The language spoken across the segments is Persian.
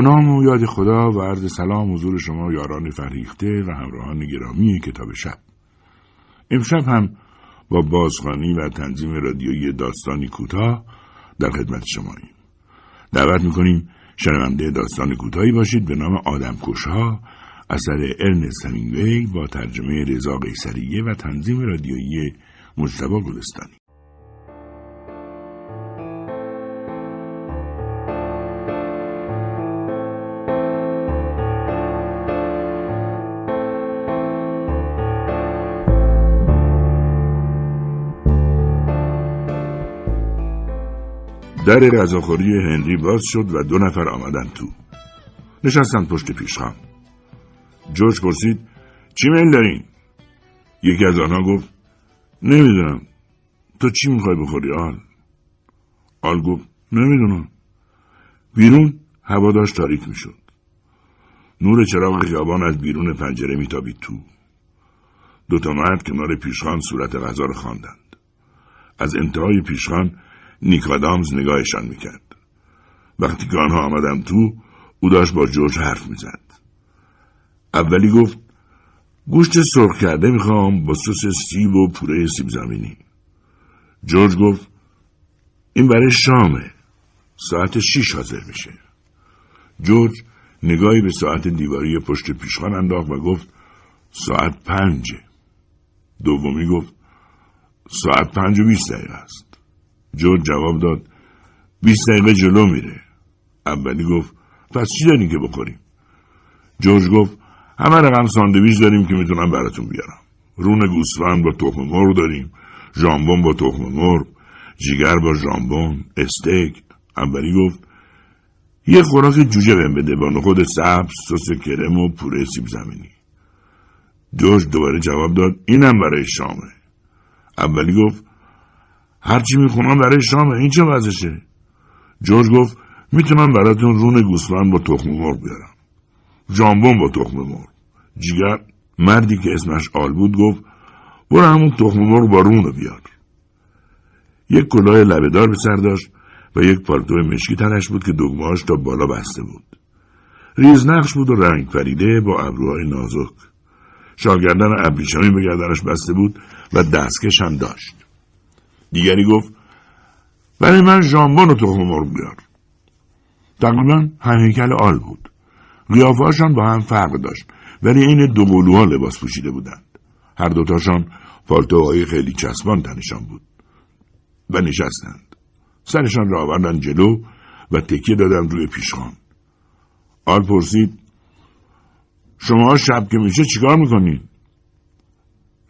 نام و یاد خدا و عرض سلام حضور شما یاران فرهیخته و همراهان گرامی کتاب شب. امشب هم با بازخوانی و تنظیم رادیویی داستانی کوتاه در خدمت شماییم دعوت می‌کنیم شنونده داستان کوتاهی باشید به نام آدم کشها اثر ارنست همینگوی با ترجمه رضا قیصریه و تنظیم رادیویی مجتبا گلستانی. در غذاخوری هنری باز شد و دو نفر آمدن تو. نشستن پشت پیشخان جورج پرسید چی میل دارین؟ یکی از آنها گفت نمی‌دونم. تو چی می‌خوای بخوری آل؟ آل گفت نمی‌دونم. بیرون هوا داشت تاریک می‌شد. نور چراغ خیابان از بیرون پنجره میتابید تو. دوتا مرد کنار پیشخان صورت غذا را خواندند. از انتهای پیشخان نیکادامز نگاهشان می‌کرد. وقتی که آنها آمدن تو او داشت با جورج حرف می‌زد. اولی گفت گوشت سرخ کرده می‌خوام با سس سیب و پوره سیب زمینی. جورج گفت این برای شامه. ساعت شیش حاضر میشه. جورج نگاهی به ساعت دیواری پشت پیشخان انداخت و گفت ساعت پنجه. دومی گفت ساعت پنج و بیست دقیقه است. جورج جواب داد. بیست دقیقه جلو میره. اولی گفت پس چی داریم که بخوریم؟ جورج گفت همه رقم ساندویچ داریم که می‌تونم براتون بیارم. رون گوسفند با تخم مرغ داریم. ژامبون با تخم مرغ. جیگر با ژامبون. استیک. اولی گفت یه خوراک جوجه بهم بده با نخود سبز سس کرم و پوره سیب زمینی. جورج دوباره جواب داد اینم برای شامه. اولی گفت هرچی می‌خونم برای شامه این چه وضعشه؟ جورج گفت می‌تونم براتون رون گوسفند با تخم مرغ بیارم. ژامبون با تخم مرغ. جیگر مردی که اسمش آل بود گفت برو همون تخم مرغ با رون رو بیار. یک کلاه لبهدار به سر داشت و یک پالتو مشکی تنش بود که دگمهاش تا بالا بسته بود. ریزنقش بود و رنگ پریده با ابروهای نازک. شالگردن ابریشمی به گردنش بسته بود و دستکش هم داشت. دیگری گفت برای من ژامبون و تخم مرغ بیار. تقریبا هم آل بود. قیافهاشان با هم فرق داشت ولی این دو قلوها لباس پوشیده بودند. هر دوتاشان پالتوهای خیلی چسبان تنشان بود و نشستند. سرشان را آوردن جلو و تکیه دادن روی پیشخان. آل پرسید شما شب که میشه چیکار می‌کنید؟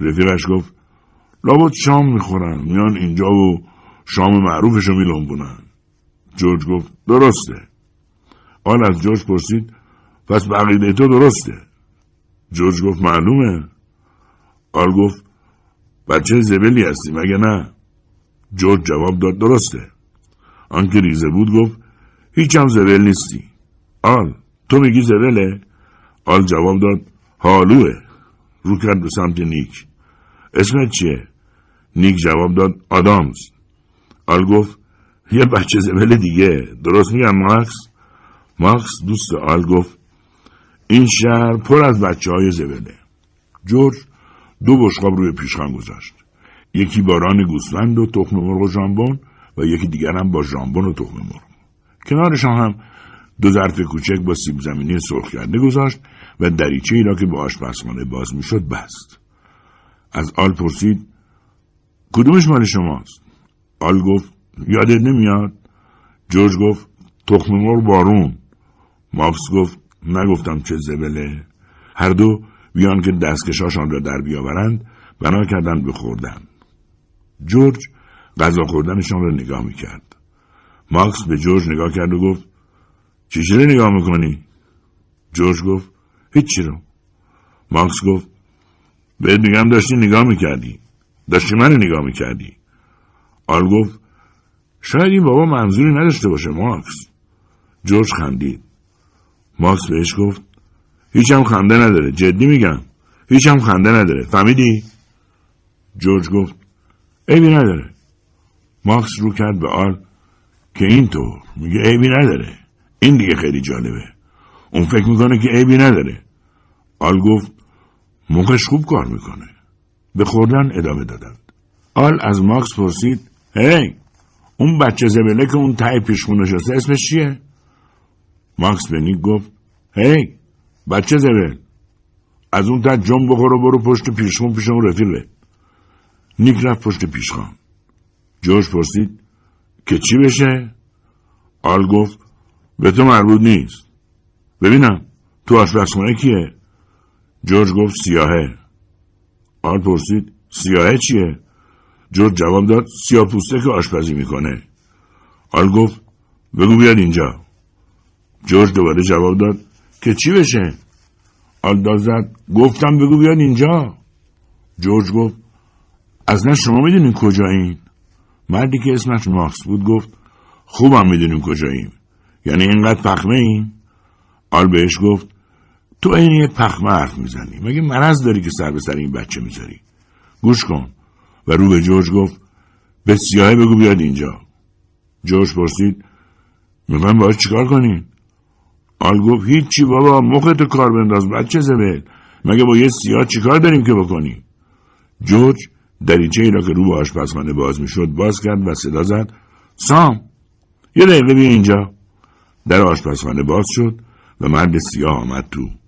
رفیقش گفت لابد شام می‌خورن. میان اینجا و شام معروفشو میلنبونن. جورج گفت درسته. آن از جورج پرسید پس بقیده تو درسته؟ جورج گفت معلومه. آل گفت بچه زبلی هستی مگه نه؟ جورج جواب داد درسته. آنکه ریزه بود گفت هیچم زبل نیستی. آل تو میگی زبله؟ آل جواب داد حالوه رو کرد به سمت نیک. اسمت چیه؟ نیک جواب داد آدامز. آل گفت یه بچه زبل دیگه درست میگم ماکس؟ ماکس دوست آل گفت این شهر پر از بچه های زبله. جورج دو بشقاب روی پیشخان گذاشت. یکی با ران گوسفند و تخم مرغ و ژامبون و یکی دیگر هم با ژامبون و تخم مرغ. کنارشان هم دو ظرف کوچک با سیب زمینی سرخ کرده گذاشت و دریچه ای را که با آشپزخانه باز می‌شد بست. از آل پرسید کدومش مال شماست؟ آل گفت یادت نمیاد؟ جورج گفت تخم مرغ بارون. ماکس گفت نگفتم چه زبله. هر دو بیان که دستکشاشان را در بیاورند بنا کردند بخوردن جورج غذا خوردنشان را نگاه می‌کرد. ماکس به جورج نگاه کرد و گفت چی نگاه می‌کنی؟ جورج گفت هیچی رو. ماکس گفت بهت میگم داشتی نگاه می‌کردی. داشتی من نگاه می‌کردی. آل گفت شاید این بابا منظوری نداشته باشه ماکس. جورج خندید. ماکس بهش گفت هیچم خنده نداره جدی میگم. هیچم خنده نداره فهمیدی؟ جورج گفت عیبی نداره. ماکس رو کرد به آل که اینطور میگه عیبی نداره. این دیگه خیلی جالبه. اون فکر می‌کنه که عیبی نداره. آل گفت موقعش خوب کار می‌کنه. به خوردن ادامه دادند آل از ماکس پرسید هی اون بچه زبله که اون تای پیشخونش هست اسمش چیه؟ ماکس به نیک گفت هی بچه زبل از اون تا جم بخور و برو پشت پیشخون پیش اون رفیقه نیک رفت پشت پیشخان جورج پرسید که چی بشه؟ آل گفت به تو مربوط نیست ببینم تو آشپزخونه کیه؟ جورج گفت سیاهه آل پرسید سیاهه چیه؟ جورج جواب داد سیاه پوسته که آشپزی می‌کنه آل گفت بگو بیاد اینجا جورج دوباره جواب داد که چی بشه؟ آل زد گفتم بگو بیاد اینجا جورج گفت از نه شما می‌دونین کجایین؟ مردی که اسمش ماکس بود گفت خوبم می‌دونیم کجاییم یعنی اینقدر پخمه ایم؟ آل بهش گفت تو این یه پخمه حرف می‌زنی. مگه مرض داری که سر به سر این بچه می‌ذاری؟ گوش کن. و رو به جورج گفت به سیاهه بگو بیاد اینجا. جورج پرسید می‌خوایم باید چیکار کنیم آل گفت هیچی بابا مختو کار بنداز بچه زبل مگه با یه سیاه چیکار داریم که بکنیم؟ جورج دریچه ای را که رو به آشپزخانه باز می‌شد باز کرد و صدا زد سام یه دقیقه بیا اینجا. در آشپزخانه باز شد و مرد سیاه آمد تو.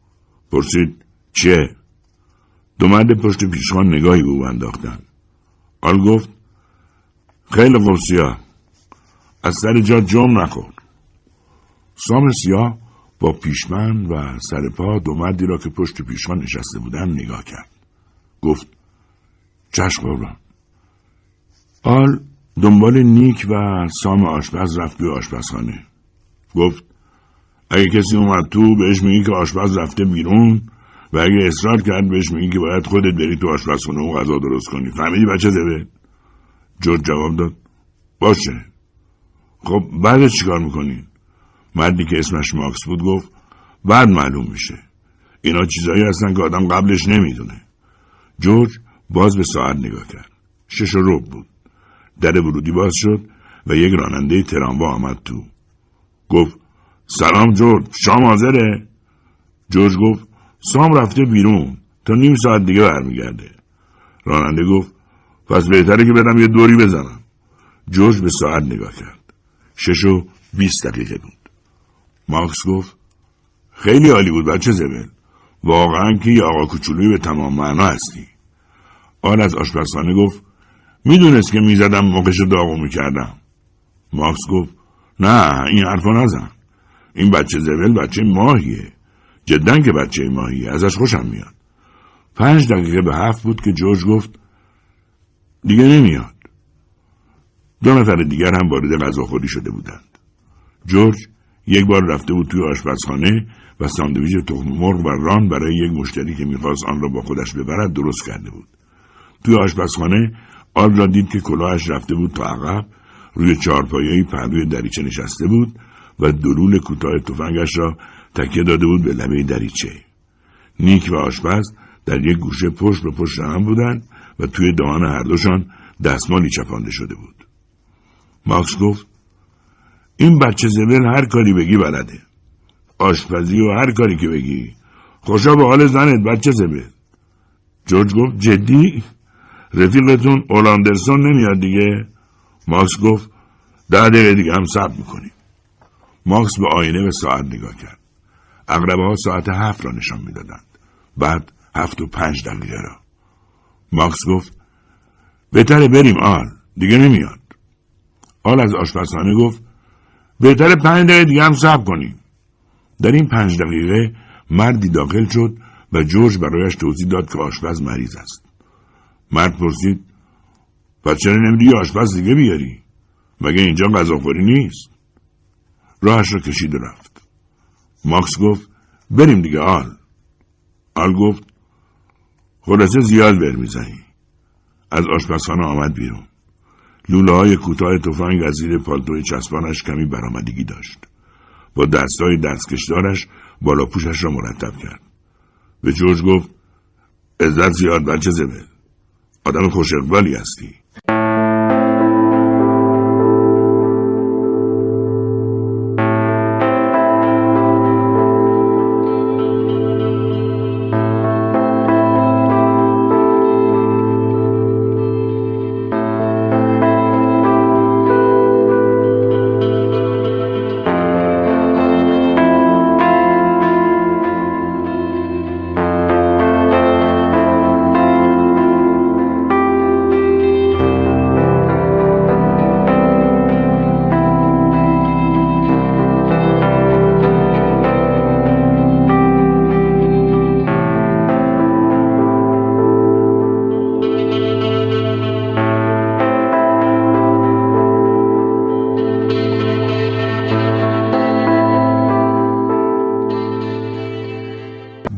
پرسید چه؟ دو مرد پشت پیشخان نگاهی به او انداختن. آل گفت خیلی خوب سیاه. از سر جا جمع نخور سام سیاه با پیشمن و سر پا دو مردی را که پشت پیشخان نشسته بودن نگاه کرد. گفت چشم قربان آل دنبال نیک و سام آشپز رفت به آشپزخانه. گفت اگه کسی اومد تو بهش میگی که آشپز رفته بیرون و اگه اصرار کرد بهش میگی که باید خودت بری تو آشپزخونه و غذا درست کنی. فهمیدی بچه زبه جورج جواب داد. باشه. خب بعد چیکار می‌کنی؟ مردی که اسمش ماکس بود گفت بعد معلوم میشه. اینا چیزایی هستن که آدم قبلش نمی‌دونه. جورج باز به ساعت نگاه کرد. شش و بود. در ورودی باز شد و یک راننده تراموا آمد تو. گفت سلام جورج شام حاضره؟ جورج گفت سام رفته بیرون تا نیم ساعت دیگه برمیگرده. راننده گفت پس بهتره که بدم یه دوری بزنم. جورج به ساعت نگاه کرد. شش و بیست دقیقه بود. ماکس گفت خیلی عالی بود بچه زبل. واقعا که یه آقا کوچولوی به تمام معنا هستی. آن از آشپزخانه گفت می‌دونست که می‌زدم موقعش داغو می‌کردم. ماکس گفت نه این حرفا نزن. این بچه زبل بچه ماهیه. جدا که بچه ماهیه. ازش خوشم میاد. پنج دقیقه به هفت بود که جورج گفت دیگه نمیاد. دو نفر دیگر هم وارد غذاخوری شده بودند. جورج یک بار رفته بود توی آشپزخانه و ساندویچ تخم مرغ و ران برای یک مشتری که می‌خواست آن را با خودش ببرد درست کرده بود. توی آشپزخانه آل را دید که کلاهش رفته بود تا عقب روی چهارپایهای پهلوی دریچه نشسته بود و دلول کوتاه تفنگش را تکیه داده بود به لبه دریچه. نیک و آشپز در یک گوشه پشت به پشت هم بودند و توی دهان هر دوشان دستمالی چپانده شده بود. ماکس گفت این بچه زبل هر کاری بگی بلده. آشپزی و هر کاری که بگی. خوشا به حال زنت بچه زبل جورج گفت جدی؟ رفیقتون اولاندرسون نمیاد دیگه؟ ماکس گفت ده دقیقه دیگه هم صبر می‌کنیم ماکس به آینه و ساعت نگاه کرد. اقربه ها ساعت هفت را نشان می‌دادند. بعد هفت و پنج دقیقه را. ماکس گفت بهتره بریم آل. دیگه نمیاد. آل از آشپزخانه گفت بهتره پنج دقیقه دیگه هم صبر کنیم. در این پنج دقیقه مردی داخل شد و جورج برایش توضیح داد که آشپز مریض است. مرد پرسید پس چرا نمیری آشپز دیگه بیاری؟ مگه اینجا غذاخوری نیست؟ راهش را کشید و رفت. ماکس گفت بریم دیگه آل. آل گفت خلاصه زیاد بر می‌زنی. از آشپزخانه آمد بیرون. لوله های کوتاه تفنگ از زیر پالتوی چسبانش کمی برآمدگی داشت. با دستای دستکشدارش بالا پوشش را مرتب کرد. به جورج گفت عزت زیاد بچه زبل؟ آدم خوش اقبالی هستی.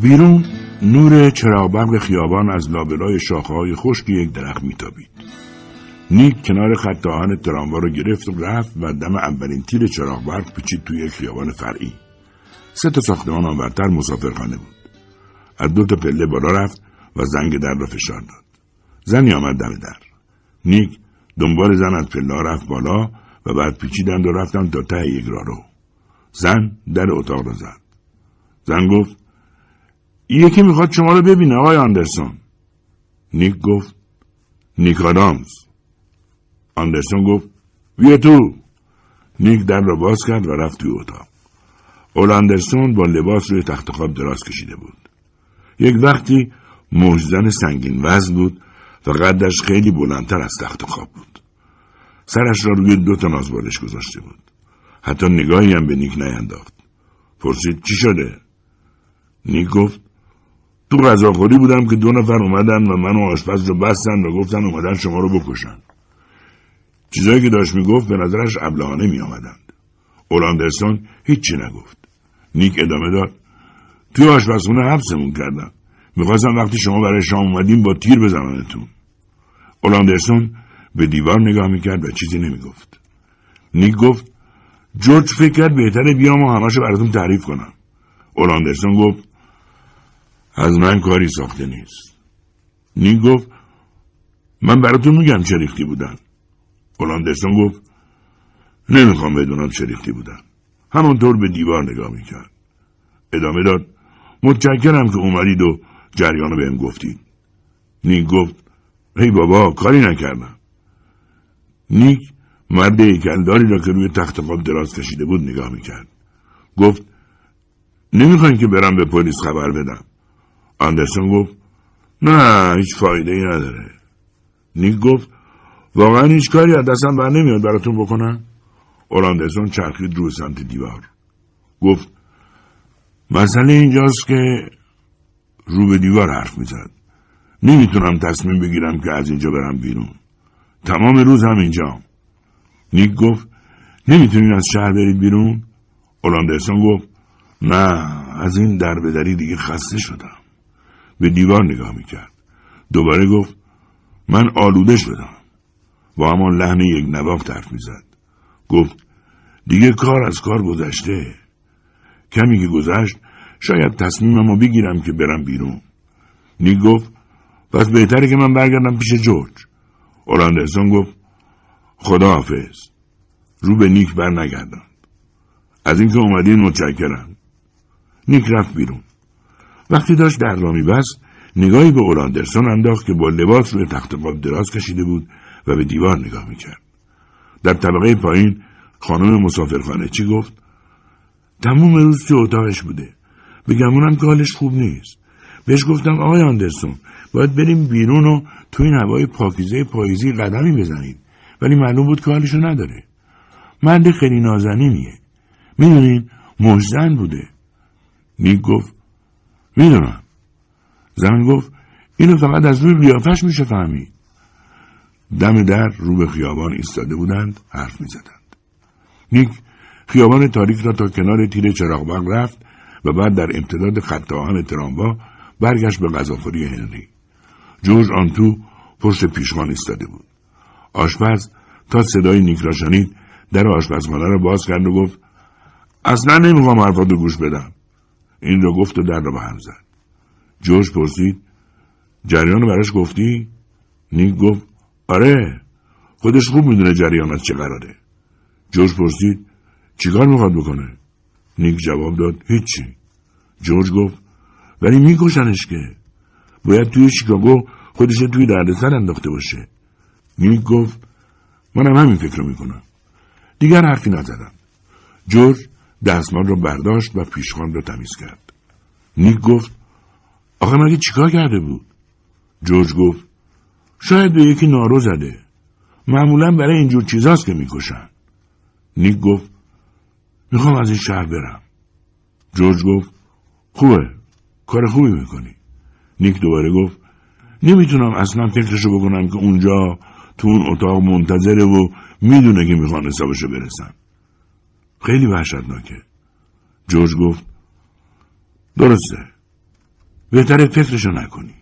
بیرون نور چراغبرق خیابان از لابلای شاخه‌های خشک یک درخت میتابید. نیک کنار خط آهن تراموا رو گرفت و رفت و دم اولین تیر چراغبرق پیچید توی خیابان فرعی. سه تا ساختمان آنورتر مسافرخانه بود. از دو تا پله بالا رفت و زنگ در را فشار داد. زنی آمد دم در. نیک دنبال زن از پله رفت بالا و بعد پیچیدند و رفتند تا ته یک رارو زن در اتاق را زد. زن گفت یکی می‌خواد شما رو ببینه آقای آندرسون. نیک گفت نیک آدامز. آندرسون گفت بیا تو. نیک در را باز کرد و رفت توی اتاق. اول آندرسون با لباس روی تخت خواب دراز کشیده بود. یک وقتی موجزن سنگین وزن بود و قدش خیلی بلندتر از تخت خواب بود. سرش را روی دو تا نازبالش گذاشته بود. حتی نگاهی هم به نیک نینداخت. پرسید چی شده؟ نیک گفت تو غذاخوری بودم که دو نفر اومدن و من و آشپز رو بستن و گفتن اومدن شما رو بکشن. چیزایی که داشت می‌گفت به نظرش ابلهانه میآمدند. اولاندرسون هیچی نگفت. نیک ادامه داد. توی آشپزخونه حبسمون کردم. می‌خواستم وقتی شما برای شام اومدیم با تیر بزننتون اولاندرسون به دیوار نگاه می‌کرد و چیزی نمی‌گفت. نیک گفت جورج فکر کرد بهتره بیام و همشو براتون تعریف کنم. اولاندرسون گفت از من کاری ساخته نیست. نیک گفت من براتون میگم چه ریختی بودن. اولاندرسون گفت نمی‌خوام بدونم چه ریختی بودن. همانطور به دیوار نگاه می‌کرد. ادامه داد متشکرم که اومدید و جریان رو بهم گفتید. نیک گفت ای بابا کاری نکردم. نیک مرد ایکلداری را که روی تخت خواب دراز کشیده بود نگاه می‌کرد. گفت نمی‌خواین که برم به پلیس خبر بدم. آندرسون گفت نه هیچ فایده ای نداره. نیک گفت واقعا هیچ کاری از دستم بر نمیاد براتون بکنم. اولاندرسون چرخید رو سمت دیوار. گفت مسئله اینجاست که رو به دیوار حرف می‌زد. نمی‌تونم تصمیم بگیرم که از اینجا برم بیرون. تمام روز هم اینجا نیک گفت نمی‌تونین از شهر برید بیرون؟ اولاندرسون گفت نه از این در بدری دیگه خسته شدم. به دیوار نگاه می‌کرد. دوباره گفت من آلوده شدم. با همان لحن یک نواخت حرف می‌زد. گفت دیگه کار از کار گذشته. کمی که گذشت شاید تصمیمم بگیرم که برم بیرون. نیک گفت پس بهتره که من برگردم پیش جورج. اولاندرسون گفت خدا حافظ رو به نیک بر نگردند از اینکه اومدین متشکرم. نیک رفت بیرون. وقتی داشت در را میبست نگاهی به اولاندرسون انداخت که با لباس روی تخت خواب دراز کشیده بود و به دیوار نگاه می‌کرد. در طبقه پایین خانم مسافرخانه چی گفت؟ تموم روز تو اتاقش بوده. بگمونم که حالش خوب نیست. بهش گفتم آقای آندرسون باید بریم بیرون و تو این هوای پاکیزه پاییزی قدمی بزنید. ولی معلوم بود که حالشو نداره. مرد خیلی نازنینیه. می‌دونین مجزن بوده. نیک گفت می‌دونم. زن گفت اینو فقط از روی قیافش میشه فهمید. دم در رو به خیابان ایستاده بودند حرف می‌زدند. نیک خیابان تاریک را تا کنار تیر چراغ رفت و بعد در امتداد خط آهن تراموا برگشت به غذاخوری هنری. جورج آن تو پشت پیشخان ایستاده بود. آشپز تا صدای نیک را شنید در آشپزخانه را باز کرد و گفت اصلا نمی‌خوام حرفات گوش بدم. این را گفت و در را به هم زد. جورج پرسید جریان رو براش گفتی؟ نیک گفت آره خودش خوب می‌دونه جریان از چه قراره. جورج پرسید چیکار می‌خواد بکنه؟ نیک جواب داد هیچی. جورج گفت ولی میکشنش که. باید توی شیکاگو خودش توی دردسر انداخته باشه. نیک گفت منم همین فکر رو می‌کنم. دیگر حرفی نزدم. جورج دستمال رو برداشت و پیشخان رو تمیز کرد. نیک گفت آخه مگه چیکار کرده بود؟ جورج گفت شاید به یکی نارو زده. معمولا برای اینجور چیزاست که می‌کشن. نیک گفت می‌خوام از این شهر برم. جورج گفت خوبه کار خوبی می‌کنی. نیک دوباره گفت نمی‌تونم اصلا فکرشو بکنم که اونجا تو اون اتاق منتظره و می‌دونه که می‌خوان حسابشو برسن. خیلی وحشتناکه. جورج گفت درسته. بهتره فکرشو نکنی.